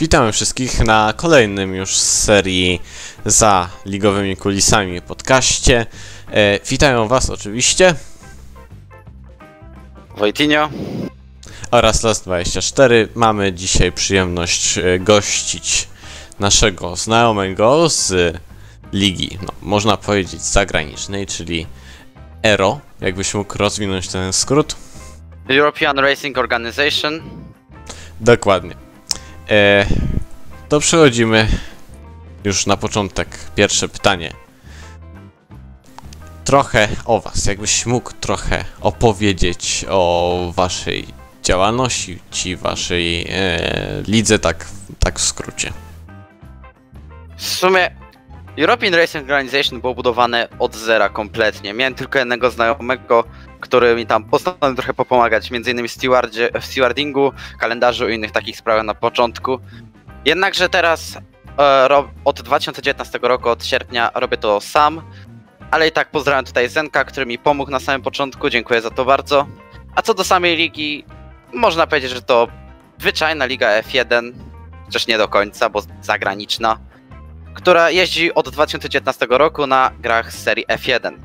Witamy wszystkich na kolejnym już z serii za ligowymi kulisami podcaście. E, witają Was oczywiście Wojtinio. oraz Las24. Mamy dzisiaj przyjemność e, gościć naszego znajomego z ligi, no, można powiedzieć zagranicznej, czyli ERO. Jakbyś mógł rozwinąć ten skrót? European Racing Organization. Dokładnie. E, to przechodzimy już na początek. Pierwsze pytanie. Trochę o Was. Jakbyś mógł trochę opowiedzieć o Waszej działalności, ci Waszej e, lidze, tak, tak w skrócie. W sumie European Racing Organization było budowane od zera kompletnie. Miałem tylko jednego znajomego, który mi tam postanowił trochę popomagać, między innymi w, stewardingu, kalendarzu i innych takich sprawach na początku. Jednakże teraz e, od 2019 roku, od sierpnia robię to sam, ale i tak pozdrawiam tutaj Zenka, który mi pomógł na samym początku, dziękuję za to bardzo. A co do samej ligi, można powiedzieć, że to zwyczajna liga F1, chociaż nie do końca, bo zagraniczna która jeździ od 2019 roku na grach z serii F1.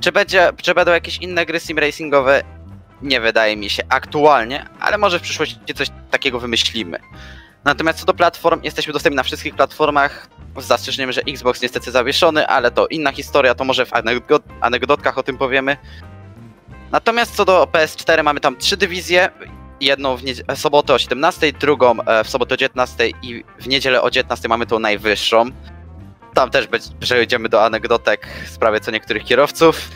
Czy, będzie, czy będą jakieś inne gry sim racingowe? Nie wydaje mi się aktualnie, ale może w przyszłości coś takiego wymyślimy. Natomiast co do platform, jesteśmy dostępni na wszystkich platformach, z zastrzeżeniem, że Xbox niestety zawieszony, ale to inna historia, to może w anegdot anegdotkach o tym powiemy. Natomiast co do PS4 mamy tam trzy dywizje, jedną w sobotę o 17, drugą e, w sobotę o 19 i w niedzielę o 19 mamy tą najwyższą. Tam też przejdziemy do anegdotek w sprawie co niektórych kierowców.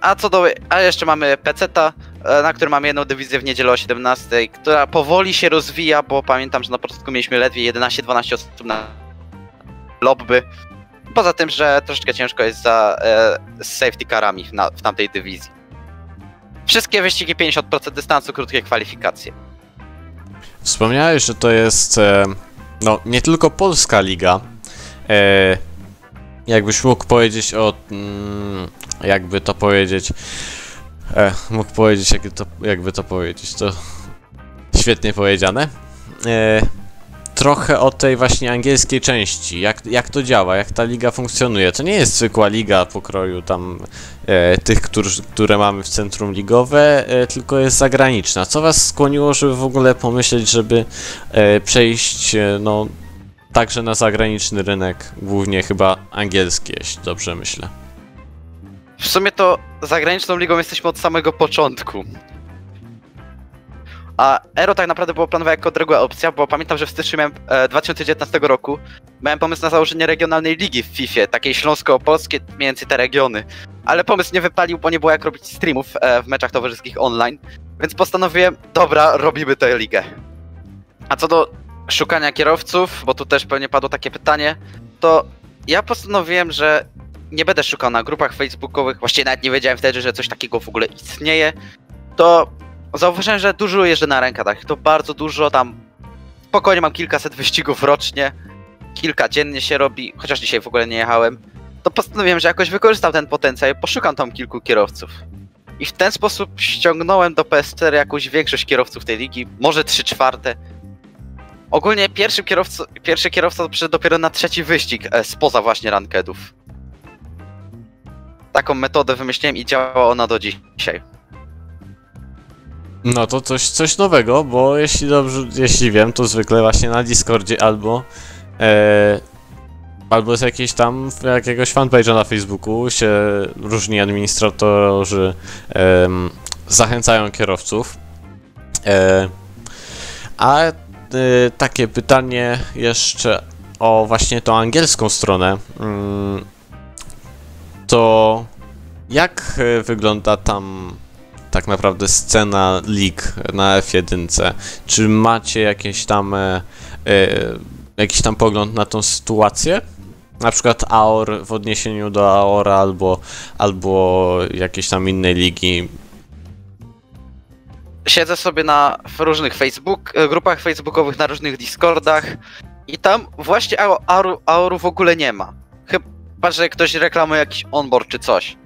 A co do. A jeszcze mamy PC-ta, e, na którym mamy jedną dywizję w niedzielę o 17, która powoli się rozwija, bo pamiętam, że na początku mieliśmy ledwie 11-12 osób na lobby. Poza tym, że troszeczkę ciężko jest za e, safety carami na, w tamtej dywizji. Wszystkie wyścigi 50% dystansu, krótkie kwalifikacje. Wspomniałeś, że to jest e, no, nie tylko polska liga. E, jakbyś mógł powiedzieć o. Mm, jakby to powiedzieć. E, mógł powiedzieć, jakby to, jakby to powiedzieć. To świetnie powiedziane. Trochę o tej właśnie angielskiej części, jak, jak to działa, jak ta liga funkcjonuje. To nie jest zwykła liga pokroju tam e, tych, które mamy w centrum ligowe, e, tylko jest zagraniczna. Co was skłoniło, żeby w ogóle pomyśleć, żeby e, przejść e, no, także na zagraniczny rynek, głównie chyba angielski, jeśli dobrze myślę. W sumie to zagraniczną ligą jesteśmy od samego początku. A Aero tak naprawdę było planowane jako druga opcja, bo pamiętam, że w styczniu miałem, e, 2019 roku miałem pomysł na założenie regionalnej ligi w FIFA, takiej śląsko-polskiej, mniej więcej te regiony. Ale pomysł nie wypalił, bo nie było jak robić streamów e, w meczach towarzyskich online, więc postanowiłem, dobra, robimy tę ligę. A co do szukania kierowców, bo tu też pewnie padło takie pytanie, to ja postanowiłem, że nie będę szukał na grupach facebookowych, właściwie nawet nie wiedziałem wtedy, że coś takiego w ogóle istnieje, to zauważyłem, że dużo jeżdżę na rękach, to bardzo dużo, tam spokojnie mam kilkaset wyścigów rocznie, kilka dziennie się robi, chociaż dzisiaj w ogóle nie jechałem, to postanowiłem, że jakoś wykorzystam ten potencjał i poszukam tam kilku kierowców. I w ten sposób ściągnąłem do PS4 jakąś większość kierowców tej ligi, może 3 czwarte, Ogólnie pierwszy kierowca, pierwszy kierowca przyszedł dopiero na trzeci wyścig e, spoza właśnie rankedów. Taką metodę wymyśliłem i działa ona do dzisiaj. No to coś, coś nowego, bo jeśli dobrze, jeśli wiem, to zwykle właśnie na Discordzie albo e, albo z tam jakiegoś fanpage'a na Facebooku się różni administratorzy e, zachęcają kierowców. E, a y, takie pytanie jeszcze o właśnie tą angielską stronę. Mm, to jak wygląda tam tak naprawdę scena league na F1? Czy macie jakieś tam e, e, jakiś tam pogląd na tą sytuację? Na przykład AOR w odniesieniu do AORa albo, albo jakiejś tam innej ligi siedzę sobie na różnych Facebook, e, grupach facebookowych, na różnych Discordach i tam właśnie Aoru, Aoru w ogóle nie ma. Patrz, że ktoś reklamuje jakiś onboard czy coś.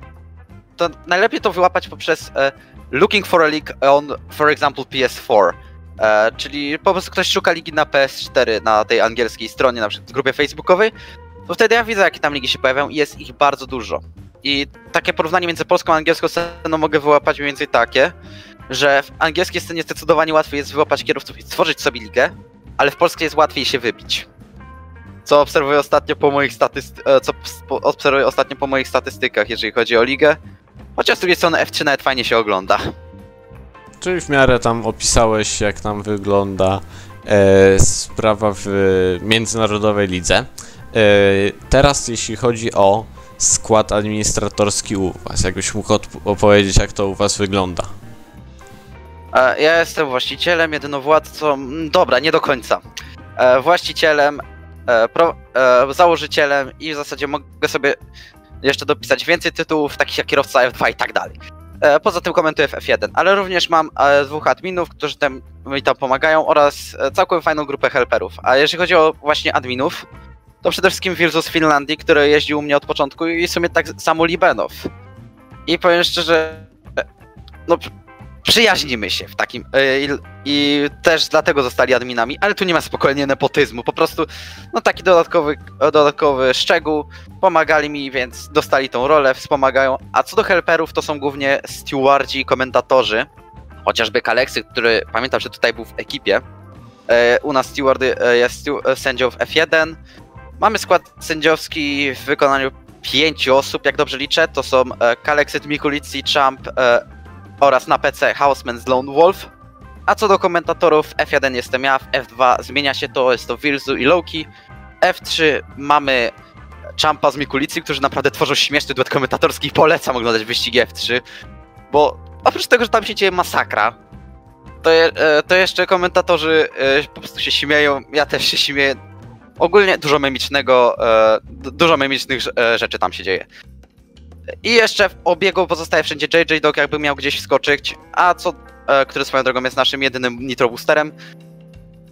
To najlepiej to wyłapać poprzez e, looking for a league on, for example, PS4. E, czyli po prostu ktoś szuka ligi na PS4 na tej angielskiej stronie, na przykład w grupie facebookowej, to wtedy ja widzę, jakie tam ligi się pojawiają i jest ich bardzo dużo. I takie porównanie między polską a angielską sceną mogę wyłapać mniej więcej takie, że w angielskiej scenie zdecydowanie łatwiej jest wyłapać kierowców i stworzyć sobie ligę, ale w polskiej jest łatwiej się wybić. Co obserwuję ostatnio po moich statyst- e, co obserwuję ostatnio po moich statystykach, jeżeli chodzi o ligę. Chociaż z drugiej strony F3 nawet fajnie się ogląda. Czyli w miarę tam opisałeś, jak tam wygląda e, sprawa w międzynarodowej lidze. E, teraz, jeśli chodzi o skład administratorski u Was, jakbyś mógł opowiedzieć, jak to u Was wygląda. E, Ja jestem właścicielem, jedynowładcą. Dobra, nie do końca. E, Właścicielem, e, pro, założycielem i w zasadzie mogę sobie jeszcze dopisać więcej tytułów, takich jak kierowca F2 i tak dalej. E, Poza tym komentuję w F1, ale również mam e, dwóch adminów, którzy tam, mi tam pomagają oraz e, całkiem fajną grupę helperów. A jeżeli chodzi o właśnie adminów, to przede wszystkim Wilzu z Finlandii, który jeździł u mnie od początku i w sumie tak samo Libenow. I powiem szczerze, no przyjaźnimy się w takim. e, i, I też dlatego zostali adminami, ale tu nie ma spokojnie nepotyzmu. Po prostu, no taki dodatkowy, dodatkowy szczegół. Pomagali mi, więc dostali tą rolę, wspomagają. A co do helperów, to są głównie stewardzi i komentatorzy. Chociażby Kaleksy, który pamiętam, że tutaj był w ekipie. E, u nas stewardy e, jest sędzią w F1. Mamy skład sędziowski w wykonaniu pięciu osób, jak dobrze liczę. To są Kaleksyt, Mikulici, Champ, oraz na PC Houseman z Lone Wolf. A co do komentatorów, F1 jestem ja, w F2 zmienia się to, jest to Wilzu i Loki. F3 mamy Champa z Mikulicy, którzy naprawdę tworzą śmieszny duet komentatorski i polecam oglądać wyścigi F3, bo oprócz tego, że tam się dzieje masakra, to, je, e, to jeszcze komentatorzy e, po prostu się śmieją, ja też się śmieję. Ogólnie dużo memicznego, e, du- dużo memicznych rzeczy tam się dzieje. I jeszcze w obiegu pozostaje wszędzie JJ Dog, jakby miał gdzieś wskoczyć, a co, e, który swoją drogą jest naszym jedynym nitro boosterem.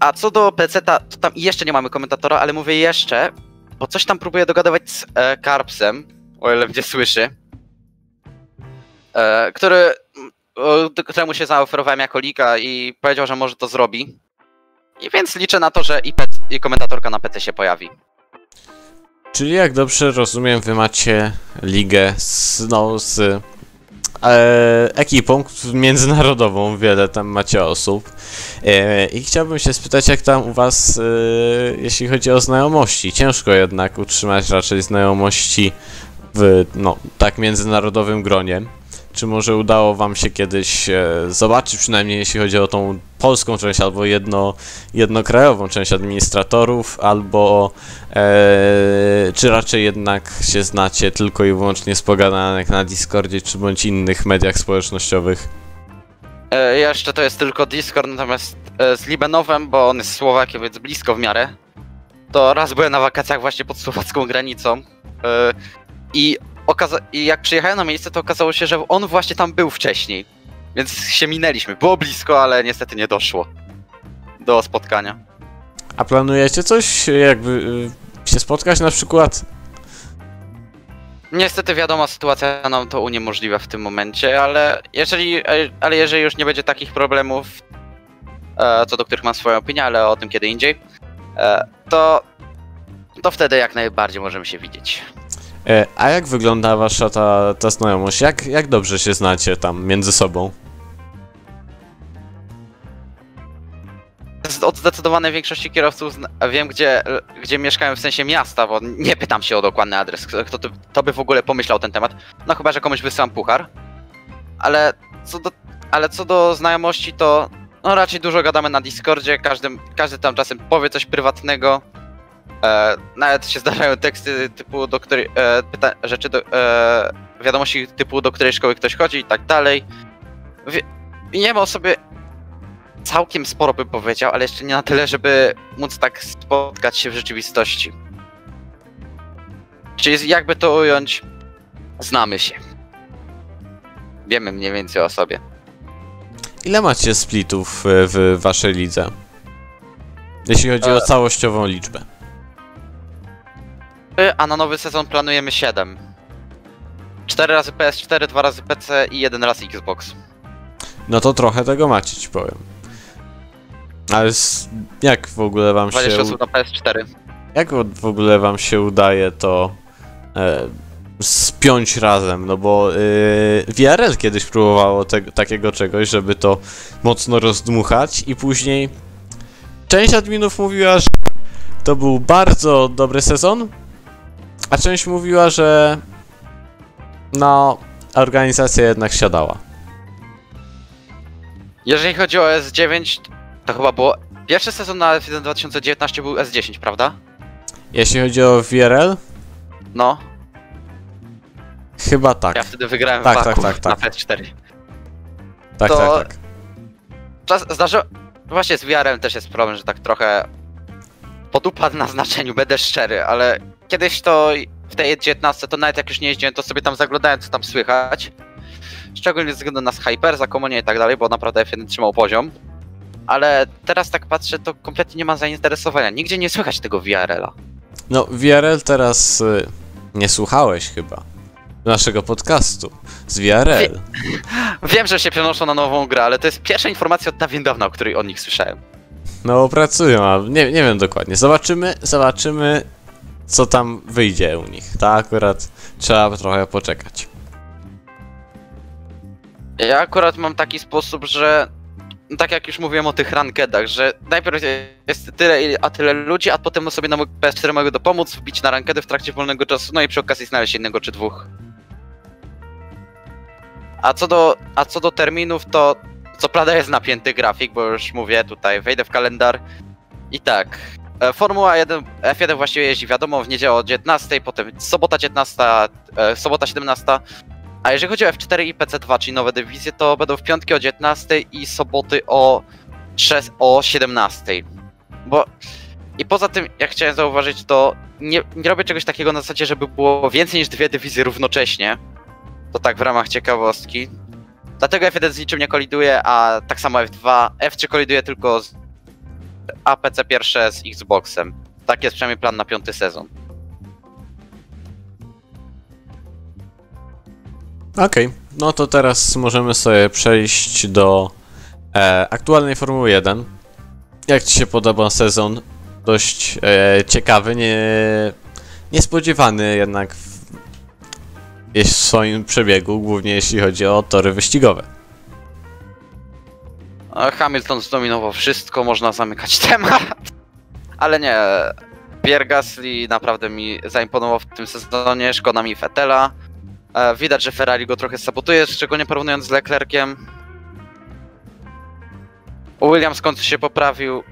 A co do PC, to tam jeszcze nie mamy komentatora, ale mówię jeszcze, bo coś tam próbuję dogadywać z e, Karpsem, o ile mnie słyszy, e, który, do któremu się zaoferowałem jako liga i powiedział, że może to zrobi. I więc liczę na to, że i, PC, i komentatorka na PC się pojawi. Czyli jak dobrze rozumiem, wy macie ligę z, no, z e, ekipą międzynarodową, wiele tam macie osób. E, I chciałbym się spytać, jak tam u was, e, jeśli chodzi o znajomości. Ciężko jednak utrzymać raczej znajomości w, no, tak międzynarodowym gronie. Czy może udało wam się kiedyś e, zobaczyć, przynajmniej jeśli chodzi o tą polską część, albo jedno, jednokrajową część administratorów, albo e, czy raczej jednak się znacie tylko i wyłącznie z pogadanek na Discordzie, czy bądź innych mediach społecznościowych? E, jeszcze to jest tylko Discord, natomiast e, z Libenowem, bo on jest Słowakiem, więc blisko w miarę. To raz byłem na wakacjach właśnie pod słowacką granicą e, i, okaza- i jak przyjechałem na miejsce, to okazało się, że on właśnie tam był wcześniej. Więc się minęliśmy. Było blisko, ale niestety nie doszło do spotkania. A planujecie coś, jakby y, się spotkać na przykład? Niestety wiadomo, sytuacja nam to uniemożliwia w tym momencie, ale jeżeli, e, ale jeżeli już nie będzie takich problemów, e, co do których mam swoją opinię, ale o tym kiedy indziej, e, to, to wtedy jak najbardziej możemy się widzieć. E, a jak wygląda wasza ta, ta znajomość? Jak, jak dobrze się znacie tam między sobą? Od zdecydowanej większości kierowców wiem, gdzie, gdzie mieszkają w sensie miasta, bo nie pytam się o dokładny adres. Kto, kto, to- to by w ogóle pomyślał ten temat. No chyba, że komuś wysyłam puchar. Ale co do, ale co do znajomości, to no raczej dużo gadamy na Discordzie. Każdy, każdy tam czasem powie coś prywatnego. E, nawet się zdarzają teksty typu, do której. E, pyta, rzeczy, do, e, wiadomości typu, do której szkoły ktoś chodzi i tak dalej. Wie, wiemy o sobie całkiem sporo bym powiedział, ale jeszcze nie na tyle, żeby móc tak spotkać się w rzeczywistości. Czyli jakby to ująć, znamy się. Wiemy mniej więcej o sobie. Ile macie splitów e, w waszej lidze? Jeśli chodzi o E. całościową liczbę. A na nowy sezon planujemy 7. 4 razy PS4, 2 razy PC i 1 raz Xbox. No to trochę tego macie, ci powiem. Ale jak w ogóle wam 20 się... osób na PS4. Jak w ogóle wam się udaje to e, spiąć razem? No bo e, VRL kiedyś próbowało tego, takiego czegoś, żeby to mocno rozdmuchać i później część adminów mówiła, że to był bardzo dobry sezon, a część mówiła, że no, organizacja jednak siadała. Jeżeli chodzi o S9, to chyba było... Pierwszy sezon na F1 2019 był S10, prawda? Jeśli chodzi o VRL, No, chyba tak. ja wtedy wygrałem Tak, w tak, tak, tak. na PS4. Tak, to- tak, tak. Czas, zdarzyło... Właśnie z VR-em też jest problem, że tak trochę podupadł na znaczeniu, będę szczery, ale kiedyś to w tej 19 to nawet jak już nie jeździłem, to sobie tam zaglądałem, co tam słychać. Szczególnie ze względu na Hyper, za komunię i tak dalej, bo naprawdę F1 trzymał poziom. Ale teraz tak patrzę, to kompletnie nie ma zainteresowania. Nigdzie nie słychać tego VRL-a. No, VRL teraz y, nie słuchałeś chyba naszego podcastu z VRL. Wiem, że się przenoszą na nową grę, ale to jest pierwsza informacja od dawien dawna, o której o nich słyszałem. No, pracują, a nie, nie wiem dokładnie. Zobaczymy, zobaczymy, co tam wyjdzie u nich. To akurat trzeba trochę poczekać. Ja akurat mam taki sposób, że no tak jak już mówiłem o tych rankedach, że najpierw jest tyle, a tyle ludzi, a potem sobie na mój PS4 mogę dopomóc, wbić na rankedy w trakcie wolnego czasu, no i przy okazji znaleźć jednego czy dwóch. A co do, a co do terminów, to co prawda jest napięty grafik, bo już mówię tutaj, wejdę w kalendar i tak. e, Formuła 1, F1 właściwie jeździ wiadomo w niedzielę o 19, potem sobota 19, e, sobota 17, a jeżeli chodzi o F4 i PC2, czyli nowe dywizje, to będą w piątki o 19 i soboty o, 6, o 17. Bo i poza tym, jak chciałem zauważyć, to nie, nie robię czegoś takiego na zasadzie, żeby było więcej niż dwie dywizje równocześnie. To tak w ramach ciekawostki. Dlatego F1 z niczym nie koliduje, a tak samo F2. F3 koliduje tylko z a PC pierwsze z Xboxem. Tak jest przynajmniej plan na piąty sezon. Okej, no to teraz możemy sobie przejść do e, aktualnej Formuły 1. Jak Ci się podoba sezon? Dość e, ciekawy, nie, niespodziewany jednak w, w swoim przebiegu, głównie jeśli chodzi o tory wyścigowe. Hamilton zdominował wszystko, można zamykać temat. Ale nie, Pierre Gasly naprawdę mi zaimponował w tym sezonie, szkoda mi Fettela. E, Widać, że Ferrari go trochę sabotuje, szczególnie porównując z Leclerciem. Williams w końcu się poprawił.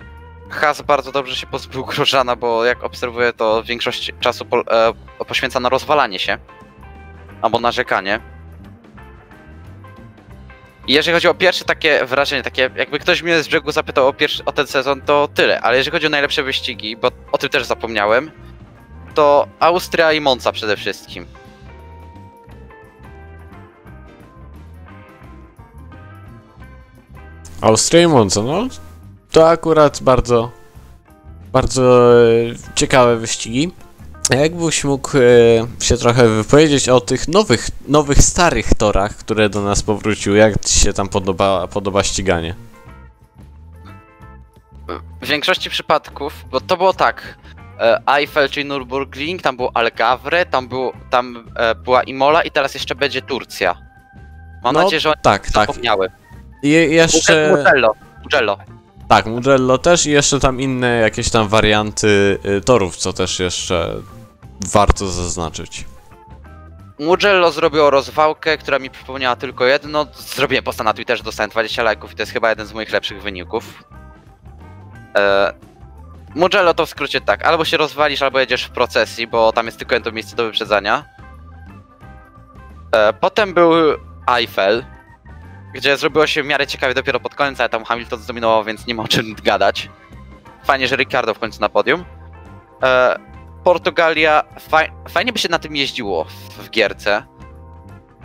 Haas bardzo dobrze się pozbył Grosjeana, bo jak obserwuję, to większość czasu po, e, poświęca na rozwalanie się. Albo narzekanie. I jeżeli chodzi o pierwsze takie wrażenie, takie jakby ktoś mnie z brzegu zapytał o, pierwszy, o ten sezon, to tyle. Ale jeżeli chodzi o najlepsze wyścigi, bo o tym też zapomniałem, to Austria i Monza przede wszystkim. Austria i Monza, no to akurat bardzo, bardzo e, ciekawe wyścigi. Jakbyś mógł e, się trochę wypowiedzieć o tych nowych, nowych starych torach, które do nas powróciły, jak Ci się tam podoba, podoba ściganie? W większości przypadków, bo to było tak. e, Eiffel, czyli Nürburgring, tam było Algavre, tam, było, tam e, była Imola i teraz jeszcze będzie Turcja. Mam No, nadzieję, że oni Tak, tak. zapomniały. I jeszcze... Mugello. Mugello. Tak, Mugello też i jeszcze tam inne jakieś tam warianty y, torów, co też jeszcze warto zaznaczyć. Mugello zrobiło rozwałkę, która mi przypomniała tylko jedno. Zrobiłem posta na Twitterze, dostałem 20 lajków i to jest chyba jeden z moich lepszych wyników. E, Mugello to w skrócie tak, albo się rozwalisz, albo jedziesz w procesji, bo tam jest tylko jedno miejsce do wyprzedzania. E, potem był Eiffel, gdzie zrobiło się w miarę ciekawie dopiero pod koniec, ale tam Hamilton zdominował, więc nie ma o czym gadać. Fajnie, że Ricardo w końcu na podium. E, Portugalia, faj, fajnie by się na tym jeździło w, w gierce,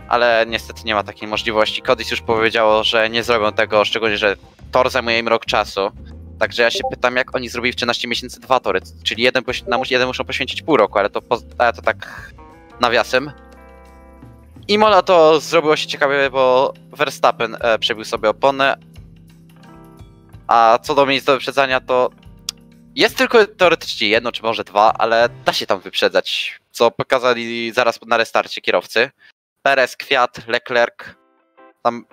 ale niestety nie ma takiej możliwości. Codis już powiedziało, że nie zrobią tego, szczególnie, że tor zajmuje im rok czasu. Także ja się pytam, jak oni zrobili w 13 miesięcy dwa tory, czyli jeden, na jeden muszą poświęcić pół roku, ale to, ale to tak nawiasem. I Mola to zrobiło się ciekawie, bo Verstappen e, przebił sobie oponę, a co do miejsc do wyprzedzania, to jest tylko teoretycznie jedno, czy może dwa, ale da się tam wyprzedzać, co pokazali zaraz na restarcie kierowcy. Perez, Kwiat, Leclerc, tam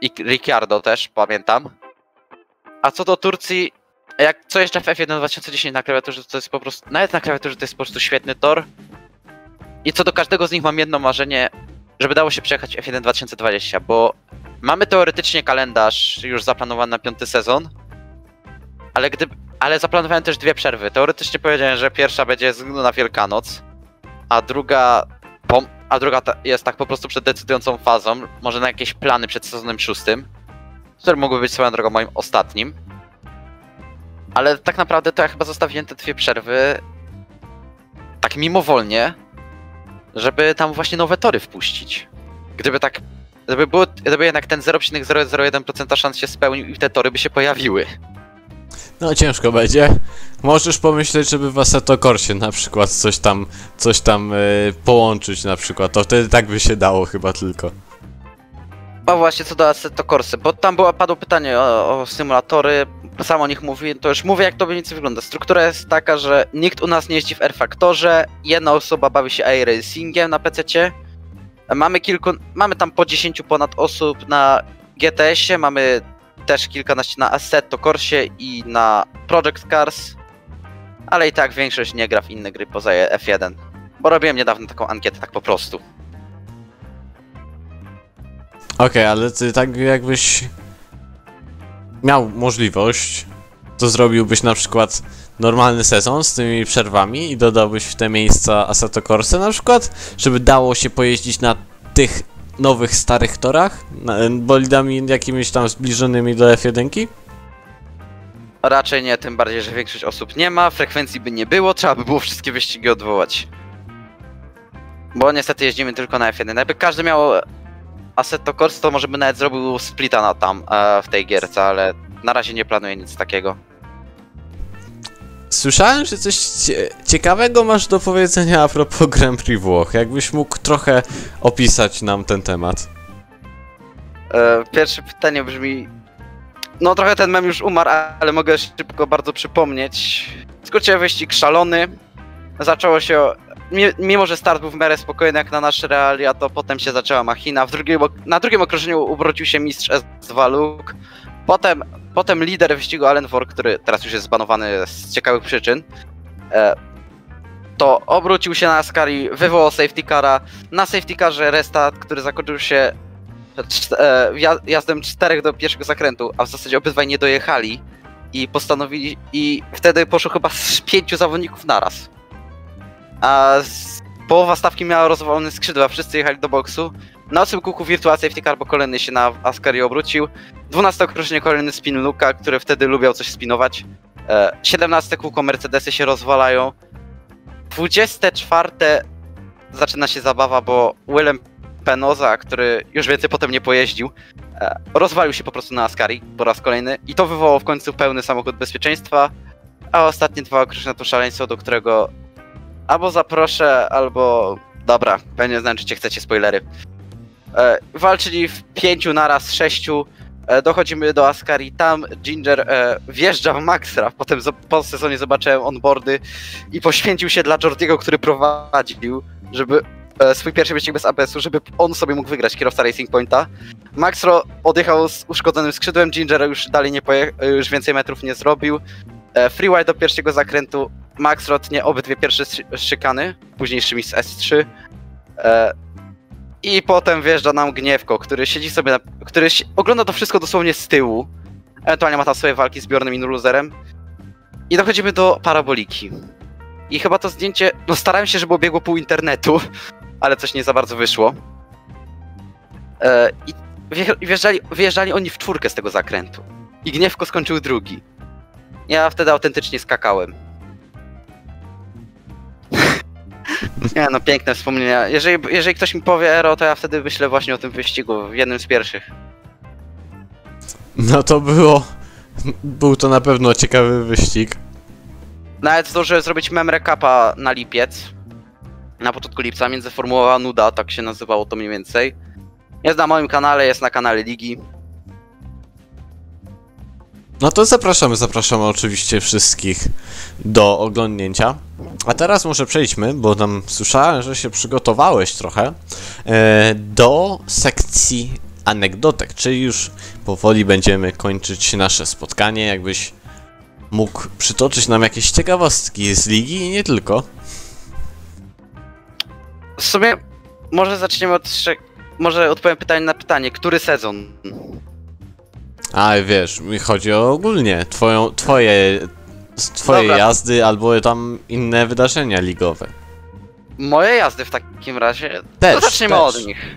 i Ricciardo też, pamiętam. A co do Turcji, jak co jeszcze w F1 2010 na klawiaturze, to jest po prostu, nawet na klawiaturze to jest po prostu świetny tor. I co do każdego z nich mam jedno marzenie, żeby dało się przejechać F1 2020, bo mamy teoretycznie kalendarz już zaplanowany na piąty sezon, ale gdy, ale zaplanowałem też dwie przerwy. Teoretycznie powiedziałem, że pierwsza będzie na Wielkanoc, a druga, pom- a druga ta, jest tak po prostu przed decydującą fazą, może na jakieś plany przed sezonem szóstym, które mogły być swoją drogą moim ostatnim. Ale tak naprawdę to ja chyba zostawiłem te dwie przerwy tak mimowolnie, żeby tam właśnie nowe tory wpuścić. Gdyby tak, gdyby, było, gdyby jednak ten 0,001% szans się spełnił i te tory by się pojawiły. No ciężko będzie. Możesz pomyśleć, żeby w Assetto Corsie na przykład coś tam, coś tam e, połączyć na przykład. To wtedy tak by się dało chyba tylko. A właśnie co do Assetto bo tam było, padło pytanie o, o symulatory, sam o nich mówiłem, to już mówię jak to mniej wygląda. Struktura jest taka, że nikt u nas nie jeździ w R-Factorze, jedna osoba bawi się iRacingiem na PC-cie, mamy kilku, mamy tam po 10 ponad osób na GTS-ie, mamy też kilkanaście na Assetto Corsie i na Project Cars, ale i tak większość nie gra w inne gry poza F1, bo robiłem niedawno taką ankietę tak po prostu. Okej, ale ty tak jakbyś miał możliwość, to zrobiłbyś na przykład normalny sezon z tymi przerwami i dodałbyś w te miejsca Assetto Corsa na przykład, żeby dało się pojeździć na tych nowych, starych torach, bolidami jakimiś tam zbliżonymi do F1? Raczej nie, tym bardziej, że większość osób nie ma, frekwencji by nie było, trzeba by było wszystkie wyścigi odwołać. Bo niestety jeździmy tylko na F1. Jakby każdy miał Assetto Corsa, to może by nawet zrobił splita na tam e, w tej gierce, ale na razie nie planuję nic takiego. Słyszałem, że coś cie ciekawego masz do powiedzenia a propos Grand Prix Włoch. Jakbyś mógł trochę opisać nam ten temat. E, pierwsze pytanie brzmi... No trochę ten mem już umarł, ale mogę szybko bardzo przypomnieć. W skrócie wyścig szalony. Zaczęło się... mi- Mimo, że start był w miarę spokojny jak na nasze realia, to potem się zaczęła machina. W drugim, ok- na drugim okrążeniu ubrodził się mistrz S2 Luke. Potem, potem lider wyścigu Allen Ford, który teraz już jest zbanowany z ciekawych przyczyn, e, to obrócił się na Ascari, wywołał safety cara. Na safety carze restart, który zakończył się e, jazdem czterech do pierwszego zakrętu, a w zasadzie obydwaj nie dojechali i postanowili, i wtedy poszło chyba z pięciu zawodników naraz. A połowa stawki miała rozwalone skrzydła, wszyscy jechali do boksu. Na ósmym kółku Virtua Safety Car, bo kolejny się na Ascari obrócił. 12 okrążenie kolejny spin Luka, który wtedy lubiał coś spinować. E, 17 kółko Mercedesy się rozwalają. 24 zaczyna się zabawa, bo Willem Penoza, który już więcej potem nie pojeździł, e, rozwalił się po prostu na Ascari po raz kolejny i to wywołało w końcu pełny samochód bezpieczeństwa, a ostatnie dwa okrążenia to szaleństwo, do którego albo zaproszę, albo... Dobra, pewnie znaczycie, chcecie spoilery. E, walczyli w pięciu naraz, sześciu, e, dochodzimy do Ascari, tam Ginger e, wjeżdża w Maxra, potem po sezonie zobaczyłem onboardy i poświęcił się dla Jordiego, który prowadził, żeby swój pierwszy wyścig bez ABS-u, żeby on sobie mógł wygrać kierowca Racing Pointa. Maxro odjechał z uszkodzonym skrzydłem, Ginger już dalej nie już więcej metrów nie zrobił. Freewide do pierwszego zakrętu, Maxro tnie obydwie pierwsze szy- szykany, późniejszymi z S3. I potem wjeżdża nam Gniewko, który siedzi sobie, na, który ogląda to wszystko dosłownie z tyłu. Ewentualnie ma tam swoje walki z Bjornem i Nuluzerem. I dochodzimy do paraboliki. I chyba to zdjęcie, no starałem się, żeby obiegło pół internetu, ale coś nie za bardzo wyszło. E, I wje- wjeżdżali, wyjeżdżali oni w czwórkę z tego zakrętu. I Gniewko skończył drugi. Ja wtedy autentycznie skakałem. Nie no, piękne wspomnienia. Jeżeli, jeżeli ktoś mi powie Ero, to ja wtedy myślę właśnie o tym wyścigu, w jednym z pierwszych. No to było Był to na pewno ciekawy wyścig. Nawet zdążyłem zrobić mem recapa na lipiec. Na początku lipca, między Formuła Nuda, tak się nazywało to mniej więcej. Jest na moim kanale, jest na kanale Ligi. No to zapraszamy, zapraszamy oczywiście wszystkich do oglądnięcia. A teraz może przejdźmy, bo tam słyszałem, że się przygotowałeś trochę, e, do sekcji anegdotek, czyli już powoli będziemy kończyć nasze spotkanie, jakbyś mógł przytoczyć nam jakieś ciekawostki z ligi i nie tylko. W sumie, może zaczniemy od... Może odpowiem pytanie na pytanie. Który sezon? A wiesz, mi chodzi o ogólnie twoją, twoje, twoje Dobra. jazdy albo tam inne wydarzenia ligowe. Moje jazdy w takim razie. Też, to zaczniemy też. od nich.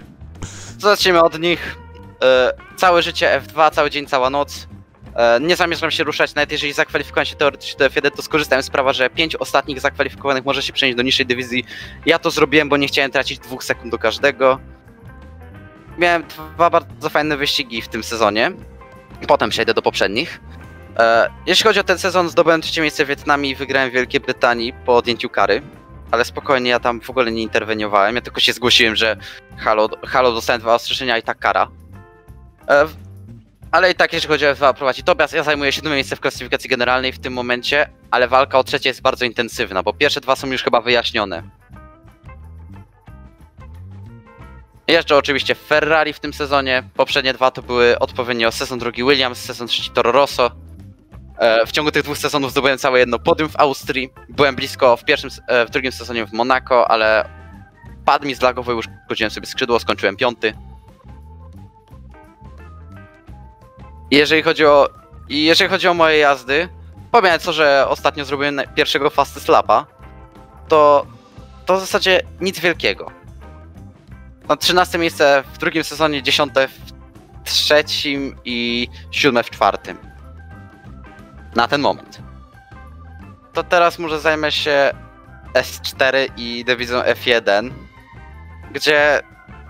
To zaczniemy od nich. E, całe życie F2, cały dzień, cała noc. E, nie zamierzam się ruszać, nawet jeżeli zakwalifikowałem się teoretycznie do F1, to skorzystałem z prawa, że pięć ostatnich zakwalifikowanych może się przenieść do niższej dywizji. Ja to zrobiłem, bo nie chciałem tracić dwóch sekund do każdego. Miałem dwa bardzo fajne wyścigi w tym sezonie. Potem przejdę do poprzednich. E, jeśli chodzi o ten sezon, zdobyłem trzecie miejsce w Wietnamie i wygrałem w Wielkiej Brytanii po odjęciu kary. Ale spokojnie, ja tam w ogóle nie interweniowałem. Ja tylko się zgłosiłem, że halo, halo dostałem dwa ostrzeżenia i tak kara. E, ale i tak, jeśli chodzi o F2 prowadzi Tobias, ja zajmuję siódme miejsce w klasyfikacji generalnej w tym momencie, ale walka o trzecie jest bardzo intensywna, bo pierwsze dwa są już chyba wyjaśnione. Jeżdżę oczywiście Ferrari w tym sezonie. Poprzednie dwa to były odpowiednio sezon drugi Williams, sezon trzeci Toro Rosso. E, W ciągu tych dwóch sezonów zdobyłem całe jedno podium w Austrii. Byłem blisko w pierwszym, e, w drugim sezonie w Monaco, ale padł mi zlagowo, już uszkodziłem sobie skrzydło, skończyłem piąty. Jeżeli chodzi o, jeżeli chodzi o moje jazdy, pomijając to, że ostatnio zrobiłem na- pierwszego fastest lapa, to to w zasadzie nic wielkiego. No 13 miejsce w drugim sezonie, 10 w trzecim i 7 w czwartym. Na ten moment. To teraz może zajmę się S4 i dywizją F1, gdzie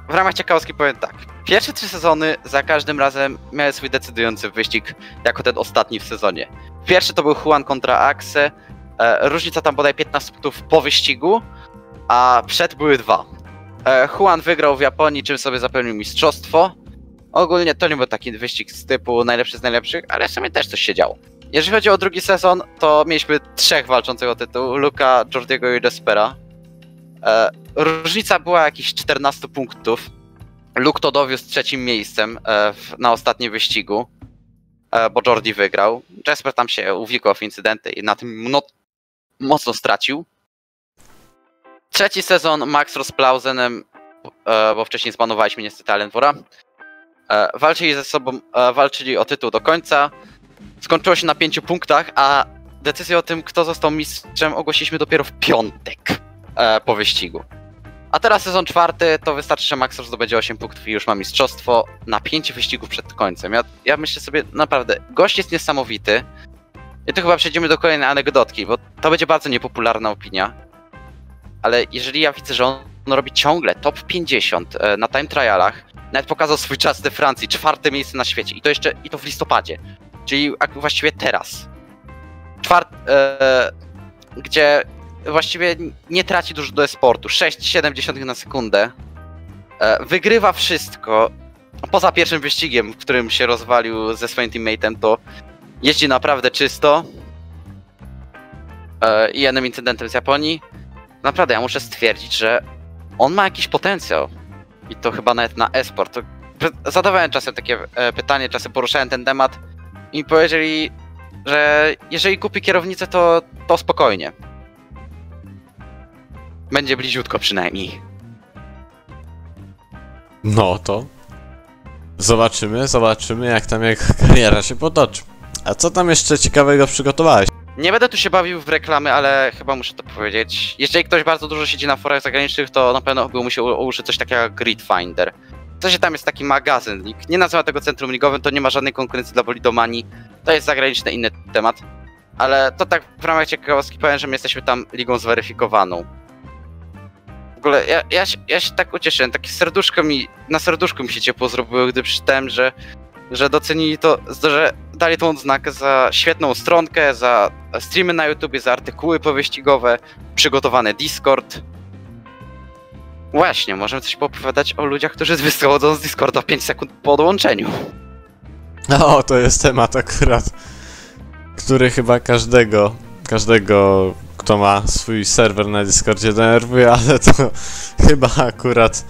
w ramach ciekawostki powiem tak. Pierwsze trzy sezony za każdym razem miały swój decydujący wyścig, jako ten ostatni w sezonie. Pierwszy to był Juan kontra Axe. E, różnica tam bodaj 15 punktów po wyścigu, a przed były dwa. E, Juan wygrał w Japonii, czym sobie zapewnił mistrzostwo. Ogólnie to nie był taki wyścig z typu najlepszy z najlepszych, ale w sumie też coś się działo. Jeżeli chodzi o drugi sezon, to mieliśmy trzech walczących o tytuł, Luka, Jordiego i Despera. E, różnica była jakieś 14 punktów. Luke to dowiózł trzecim miejscem e, w, na ostatnim wyścigu, e, bo Jordi wygrał. Jasper tam się uwikłał w incydenty i na tym no, mocno stracił. Trzeci sezon Max Rosplausenem, e, bo wcześniej zbanowaliśmy niestety Alenwora. E, walczyli ze sobą, e, walczyli o tytuł do końca. Skończyło się na pięciu punktach, a decyzję o tym, kto został mistrzem, ogłosiliśmy dopiero w piątek e, po wyścigu. A teraz sezon czwarty, to wystarczy, że Max zdobędzie 8 punktów i już ma mistrzostwo na 5 wyścigów przed końcem. Ja, ja myślę sobie, naprawdę, gość jest niesamowity. I tu chyba przejdziemy do kolejnej anegdotki, bo to będzie bardzo niepopularna opinia. Ale jeżeli ja widzę, że on, on robi ciągle top 50 e, na time trialach, nawet pokazał swój czas we Francji, czwarte miejsce na świecie i to jeszcze, i to w listopadzie. Czyli właściwie teraz. Czwart, e, gdzie właściwie nie traci dużo do esportu. 6,7 na sekundę. E, wygrywa wszystko. Poza pierwszym wyścigiem, w którym się rozwalił ze swoim teammateem, to jeździ naprawdę czysto. E, I jednym incydentem z Japonii. Naprawdę, ja muszę stwierdzić, że on ma jakiś potencjał. I to chyba nawet na esport. Zadawałem czasem takie e, pytanie, czasem poruszałem ten temat i powiedzieli, że jeżeli kupi kierownicę, to, to spokojnie. Będzie bliziutko przynajmniej. No to. Zobaczymy, zobaczymy jak tam jak kariera się potoczy. A co tam jeszcze ciekawego przygotowałeś? Nie będę tu się bawił w reklamy, ale chyba muszę to powiedzieć. Jeżeli ktoś bardzo dużo siedzi na forach zagranicznych, to na pewno by musiał użyć coś takiego jak Grid Finder. Sensie tam jest taki magazyn. Nikt nie nazywa tego centrum ligowym, to nie ma żadnej konkurencji dla Bolidomanii. To jest zagraniczny inny temat. Ale to tak w ramach ciekawostki powiem, że my jesteśmy tam ligą zweryfikowaną. W ogóle ja, ja, się, ja się tak ucieszyłem, takie serduszko mi, na serduszku mi się ciepło zrobiło, gdy przeczytałem, że, że docenili to, że dali tą odznakę za świetną stronkę, za streamy na YouTube, za artykuły powyścigowe, przygotowany Discord. Właśnie, możemy coś poopowiadać o ludziach, którzy wychodzą z Discorda 5 sekund po odłączeniu. O, to jest temat akurat, który chyba każdego, każdego, kto ma swój serwer na Discordzie denerwuje, ale to chyba akurat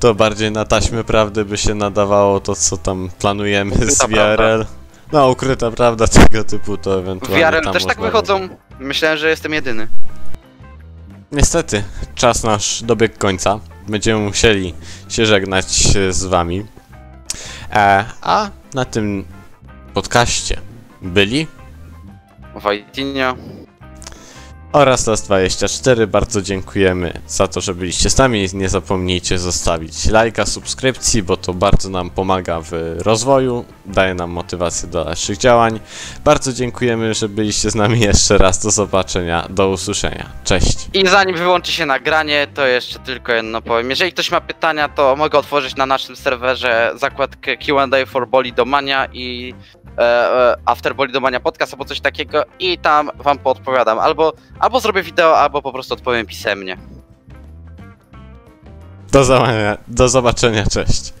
to bardziej na taśmę prawdy by się nadawało to, co tam planujemy z. VRL. No, ukryta prawda tego typu to W ewentualnie VRL tam też tak wychodzą. Myślałem, że jestem jedyny. Niestety, czas nasz dobiegł końca. Będziemy musieli się żegnać e, z wami. E, a na tym podcaście byli Wojtinio. Oraz Las24. Bardzo dziękujemy za to, że byliście z nami. Nie zapomnijcie zostawić lajka, subskrypcji, bo to bardzo nam pomaga w rozwoju, daje nam motywację do dalszych działań. Bardzo dziękujemy, że byliście z nami jeszcze raz. Do zobaczenia, do usłyszenia. Cześć. I zanim wyłączy się nagranie, to jeszcze tylko jedno powiem. Jeżeli ktoś ma pytania, to mogę otworzyć na naszym serwerze zakładkę Q&A for Bolidomania i e, e, After Bolidomania podcast albo coś takiego i tam wam podpowiadam. Albo, albo zrobię wideo, albo po prostu odpowiem pisemnie. Do, do zobaczenia, cześć.